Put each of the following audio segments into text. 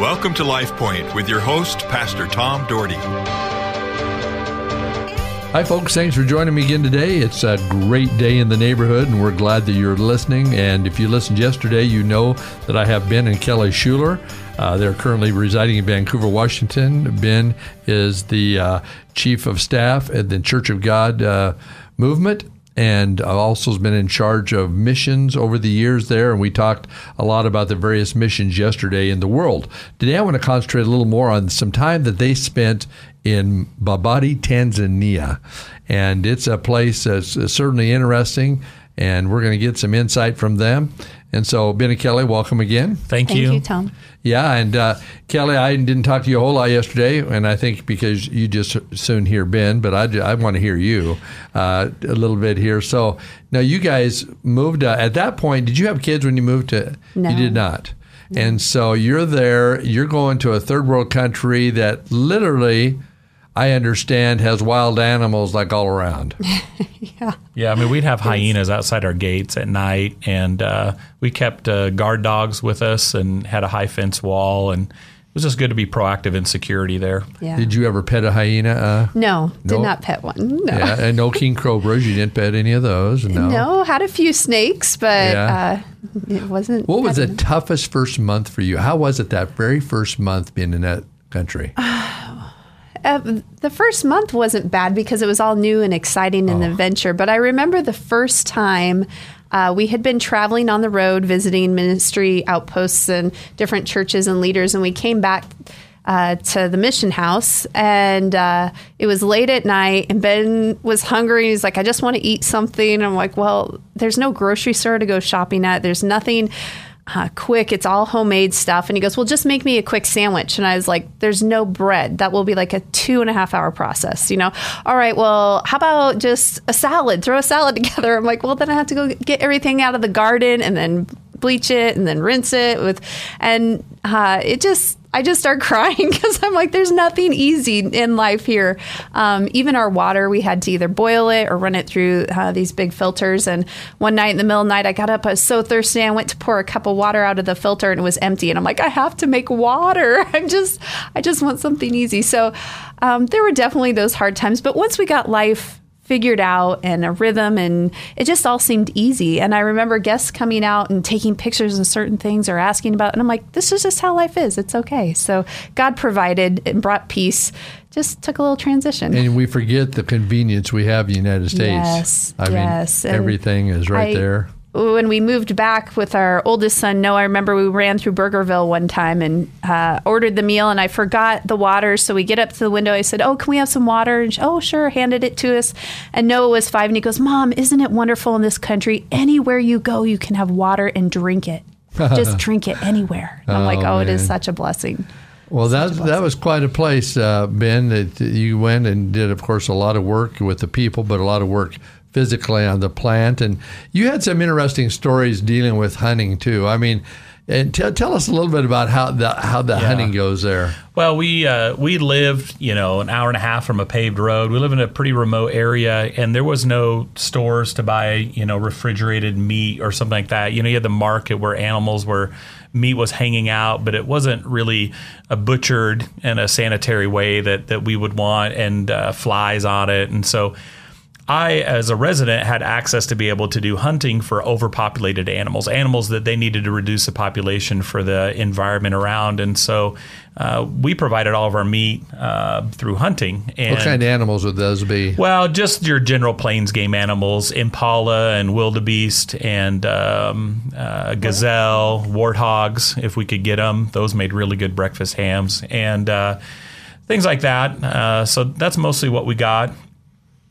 Welcome to Life Point with your host, Pastor Tom Dougherty. Hi, folks. Thanks for joining me again today. It's a great day in the neighborhood, and we're glad that you're listening. And if you listened yesterday, you know that I have Ben and Kelly Shuler. Uh, they're currently residing in Vancouver, Washington. Ben is the uh, chief of staff at the Church of God uh, movement and also has been in charge of missions over the years there. And we talked a lot about the various missions yesterday in the world. Today, I want to concentrate a little more on some time that they spent in Babati, Tanzania. And it's a place that's certainly interesting, and we're going to get some insight from them. And so, Ben and Kelly, welcome again. Thank, Thank you. you, Tom. Yeah, and uh, Kelly, I didn't talk to you a whole lot yesterday, and I think because you just soon hear Ben, but I, I want to hear you uh, a little bit here. So now you guys moved uh, at that point. Did you have kids when you moved to? No. You did not. And so you're there. You're going to a third world country that literally, I understand, has wild animals like all around. Yeah. Yeah, I mean, we'd have hyenas outside our gates at night, and uh, we kept uh, guard dogs with us and had a high fence wall, and it was just good to be proactive in security there. Yeah. Did you ever pet a hyena? Uh, no, did not pet one. No. yeah, and no king cobras. You didn't pet any of those. No. No, had a few snakes, but Yeah. uh, it wasn't. What was the petting. toughest first month for you? How was it that very first month being in that country? Uh, the first month wasn't bad because it was all new and exciting and Oh. adventure. But I remember the first time uh, we had been traveling on the road, visiting ministry outposts and different churches and leaders, and we came back. Uh, to the mission house, and uh, it was late at night. And Ben was hungry. He's like, "I just want to eat something." And I'm like, "Well, there's no grocery store to go shopping at. There's nothing uh, quick. It's all homemade stuff. And he goes, Well, just make me a quick sandwich. And I was like, There's no bread. That will be like a two and a half hour process, you know? All right, well, how about just a salad? Throw a salad together. I'm like, Well, then I have to go get everything out of the garden and then bleach it and then rinse it with, and uh, it just, I just start crying because I'm like, there's nothing easy in life here. Um, even our water, we had to either boil it or run it through uh, these big filters. And one night in the middle of the night, I got up, I was so thirsty, I went to pour a cup of water out of the filter and it was empty. And I'm like, I have to make water. I'm just, I just want something easy. So um, there were definitely those hard times. But once we got life figured out and a rhythm and it just all seemed easy. And i remember guests coming out and taking pictures of certain things or asking about and i'm like this is just how life is. It's okay. So god provided and brought peace. Just took a little transition. And we forget the convenience we have in the United States. Yes, I yes, mean, everything is right I- there. When we moved back with our oldest son Noah, I remember we ran through Burgerville one time and uh, ordered the meal, and I forgot the water. So we get up to the window. I said, "Oh, can we have some water?" And she, oh, sure. Handed it to us, and Noah was five, and he goes, "Mom, isn't it wonderful in this country? Anywhere you go, you can have water and drink it. Just drink it anywhere." And I'm Oh, like, "Oh, it is such a blessing." Well, that that was quite a place, uh, Ben. That you went and did, of course, a lot of work with the people, but a lot of work physically on the plant. And you had some interesting stories dealing with hunting too. I mean, and t- tell us a little bit about how the how the Yeah. hunting goes there. Well, we uh, we lived, you know, an hour and a half from a paved road. We live in a pretty remote area, and there was no stores to buy, you know, refrigerated meat or something like that. You know, you had the market where animals were meat was hanging out, but it wasn't really a butchered in a sanitary way that that we would want, and uh, flies on it, and so. I, as a resident, had access to be able to do hunting for overpopulated animals, animals that they needed to reduce the population for the environment around. And so uh, we provided all of our meat uh, through hunting. And, What kind of animals would those be? well, just your general plains game animals, impala and wildebeest and um, uh, gazelle, warthogs, if we could get them. Those made really good breakfast hams and uh, things like that. Uh, so that's mostly what we got.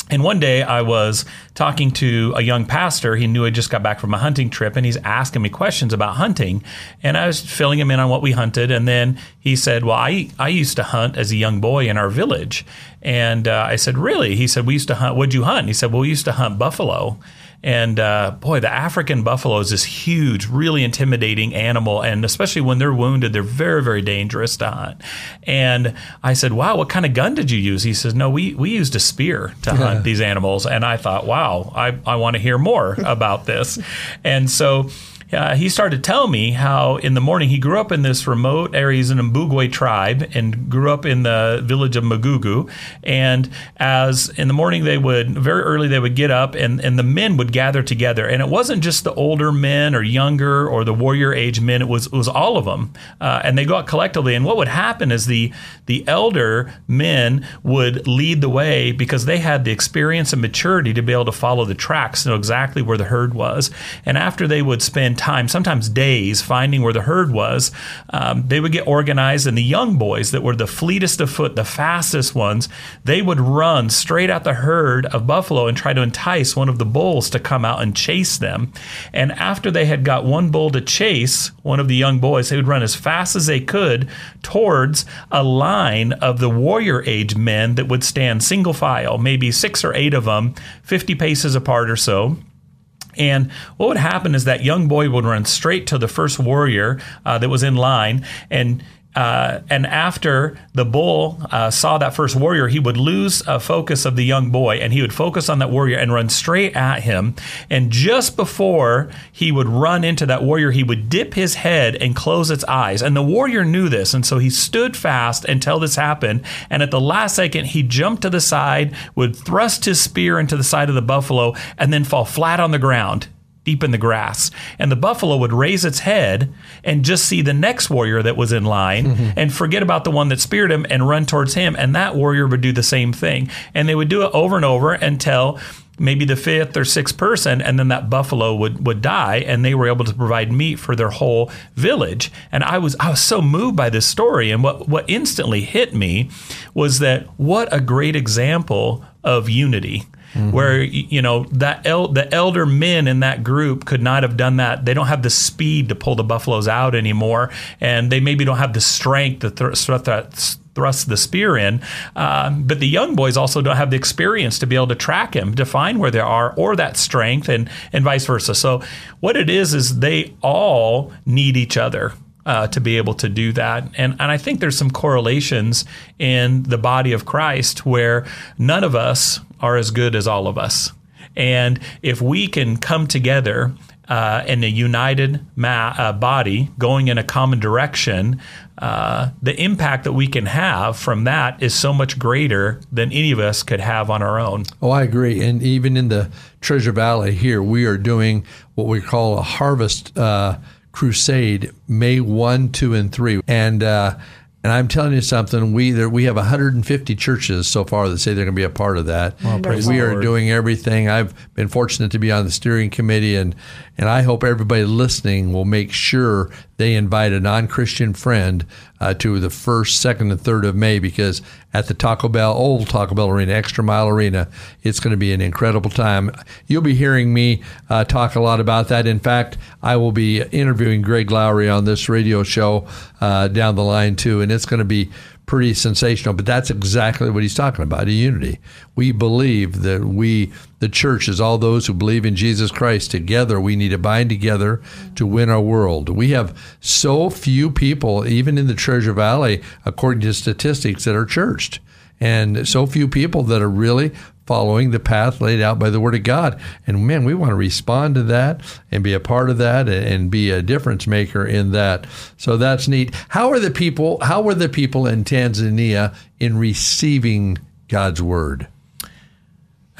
And one day I was talking to a young pastor. He knew I just got back from a hunting trip and he's asking me questions about hunting. And I was filling him in on what we hunted. And then he said, Well, I, I used to hunt as a young boy in our village. And uh, I said, Really? He said, We used to hunt. What'd you hunt? He said, Well, we used to hunt buffalo. And uh, boy, the African buffalo is this huge, really intimidating animal. And especially when they're wounded, they're very, very dangerous to hunt. And I said, Wow, what kind of gun did you use? He says, No, we, we used a spear to hunt these animals. And I thought, Wow, I, I want to hear more about this. And so uh, he started to tell me how in the morning he grew up in this remote area. He's an Mbugwe tribe and grew up in the village of Magugu. And as in the morning, they would very early they would get up and, and the men would gather together. And it wasn't just the older men or younger or the warrior age men. It was it was all of them. Uh, and they go out collectively. And what would happen is the the elder men would lead the way because they had the experience and maturity to be able to follow the tracks, know exactly where the herd was. And after they would spend time, sometimes days, finding where the herd was, um, they would get organized. And the young boys that were the fleetest of foot, the fastest ones, they would run straight at the herd of buffalo and try to entice one of the bulls to come out and chase them. And after they had got one bull to chase one of the young boys, they would run as fast as they could towards a line of the warrior age men that would stand single file, maybe six or eight of them, 50 paces apart or so. And what would happen is that young boy would run straight to the first warrior uh, that was in line, and uh, and after the bull uh, saw that first warrior, he would lose a focus of the young boy and he would focus on that warrior and run straight at him. And just before he would run into that warrior, he would dip his head and close its eyes. And the warrior knew this. And so he stood fast until this happened. And at the last second, he jumped to the side, would thrust his spear into the side of the buffalo, and then fall flat on the ground deep in the grass. And the buffalo would raise its head and just see the next warrior that was in line mm-hmm. and forget about the one that speared him and run towards him. And that warrior would do the same thing. And they would do it over and over until maybe the fifth or sixth person, and then that buffalo would would die, and they were able to provide meat for their whole village. And I was I was so moved by this story, and what what instantly hit me was that what a great example of unity mm-hmm. where you know that el- the elder men in that group could not have done that. They don't have the speed to pull the buffaloes out anymore, and they maybe don't have the strength to th- th- thrust the spear in. Um, but the young boys also don't have the experience to be able to track him, to find where they are, or that strength, and and vice versa. So what it is is they all need each other. Uh, to be able to do that. And, and I think there's some correlations in the body of Christ where none of us are as good as all of us. And if we can come together uh, in a united ma- uh, body going in a common direction, uh, the impact that we can have from that is so much greater than any of us could have on our own. Oh, I agree. And even in the Treasure Valley here, we are doing what we call a harvest uh, crusade May 1, 2, and 3. And uh, and I'm telling you something. We there, we have 150 churches so far that say they're going to be a part of that. Well, we are doing everything. I've been fortunate to be on the steering committee, and and I hope everybody listening will make sure they invite a non Christian friend uh, to the first, second, and third of May because at the Taco Bell, old Taco Bell Arena, Extra Mile Arena, it's going to be an incredible time. You'll be hearing me uh, talk a lot about that. In fact, I will be interviewing Greg Laurie on this radio show uh, down the line too, and it's going to be pretty sensational, but that's exactly what he's talking about a unity. We believe that we, the church, is all those who believe in Jesus Christ together. We need to bind together to win our world. We have so few people, even in the Treasure Valley, according to statistics, that are churched and so few people that are really following the path laid out by the Word of God. And man, we want to respond to that and be a part of that and be a difference maker in that. So that's neat. How are the people? How were the people in Tanzania in receiving God's Word?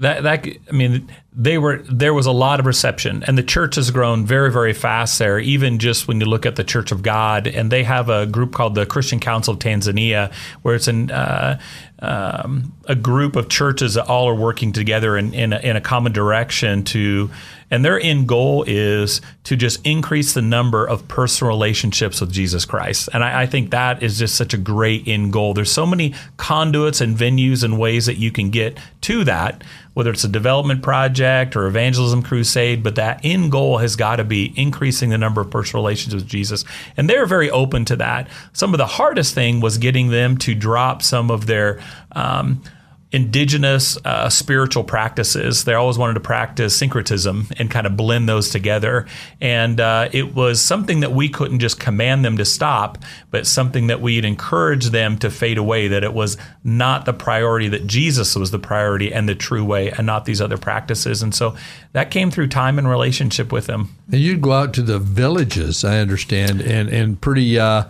that that I mean they were there was a lot of reception and the church has grown very very fast there even just when you look at the Church of God and they have a group called the Christian Council of Tanzania where it's an uh, um, a group of churches that all are working together in, in, a, in a common direction to and their end goal is to just increase the number of personal relationships with Jesus Christ. And I, I, think that is just such a great end goal. There's so many conduits and venues and ways that you can get to that, whether it's a development project or evangelism crusade, but that end goal has got to be increasing the number of personal relationships with Jesus. And they're very open to that. Some of the hardest thing was getting them to drop some of their um, indigenous uh, spiritual practices. They always wanted to practice syncretism and kind of blend those together. And uh, it was something that we couldn't just command them to stop, but something that we'd encourage them to fade away, that it was not the priority, that Jesus was the priority and the true way, and not these other practices. And so that came through time and relationship with them. And you'd go out to the villages, I understand, and, and pretty. Uh,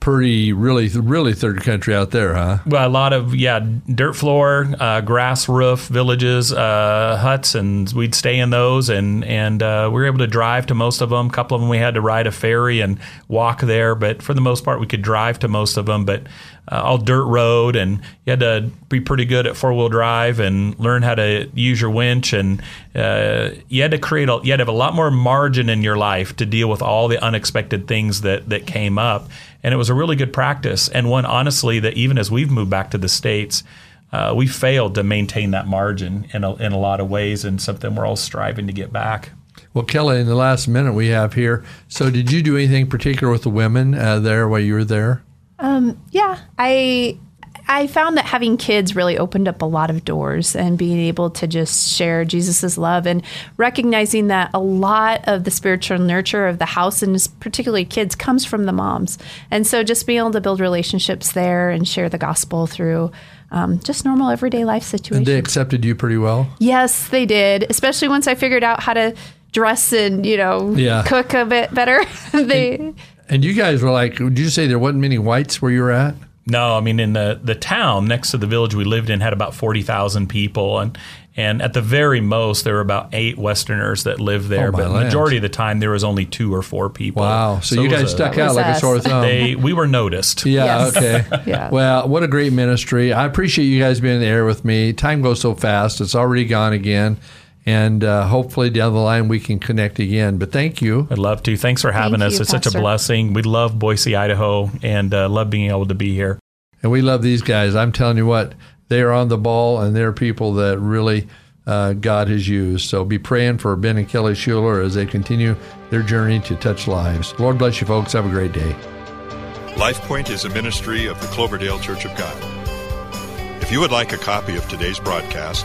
pretty really really third country out there, huh? Well, a lot of yeah, dirt floor, uh, grass roof villages, uh, huts, and we'd stay in those, and and uh, we were able to drive to most of them. A couple of them we had to ride a ferry and walk there, but for the most part we could drive to most of them. But uh, all dirt road, and you had to be pretty good at four wheel drive and learn how to use your winch, and uh, you had to create a, you had to have a lot more margin in your life to deal with all the unexpected things that that came up and it was a really good practice and one honestly that even as we've moved back to the states uh, we failed to maintain that margin in a, in a lot of ways and something we're all striving to get back. Well kelly in the last minute we have here so did you do anything particular with the women uh, there while you were there? Um, yeah i I found that having kids really opened up a lot of doors and being able to just share Jesus's love and recognizing that a lot of the spiritual nurture of the house and particularly kids comes from the moms. And so just being able to build relationships there and share the gospel through um, just normal everyday life situations. And they accepted you pretty well? Yes, they did, especially once I figured out how to dress and, you know, yeah. cook a bit better. they and, and you guys were like, did you say there wasn't many whites where you were at? No, I mean in the the town next to the village we lived in had about forty thousand people, and and at the very most there were about eight Westerners that lived there. Oh, but the majority of the time there was only two or four people. Wow! So, so you guys a, stuck out like us. a sore thumb. They, we were noticed. Yeah. Yes. Okay. yeah. Well, what a great ministry! I appreciate you guys being in the air with me. Time goes so fast; it's already gone again and uh, hopefully down the line we can connect again. But thank you. I'd love to. Thanks for having thank us. You, it's Pastor. such a blessing. We love Boise, Idaho, and uh, love being able to be here. And we love these guys. I'm telling you what, they are on the ball, and they're people that really uh, God has used. So be praying for Ben and Kelly Shuler as they continue their journey to touch lives. Lord bless you, folks. Have a great day. LifePoint is a ministry of the Cloverdale Church of God. If you would like a copy of today's broadcast,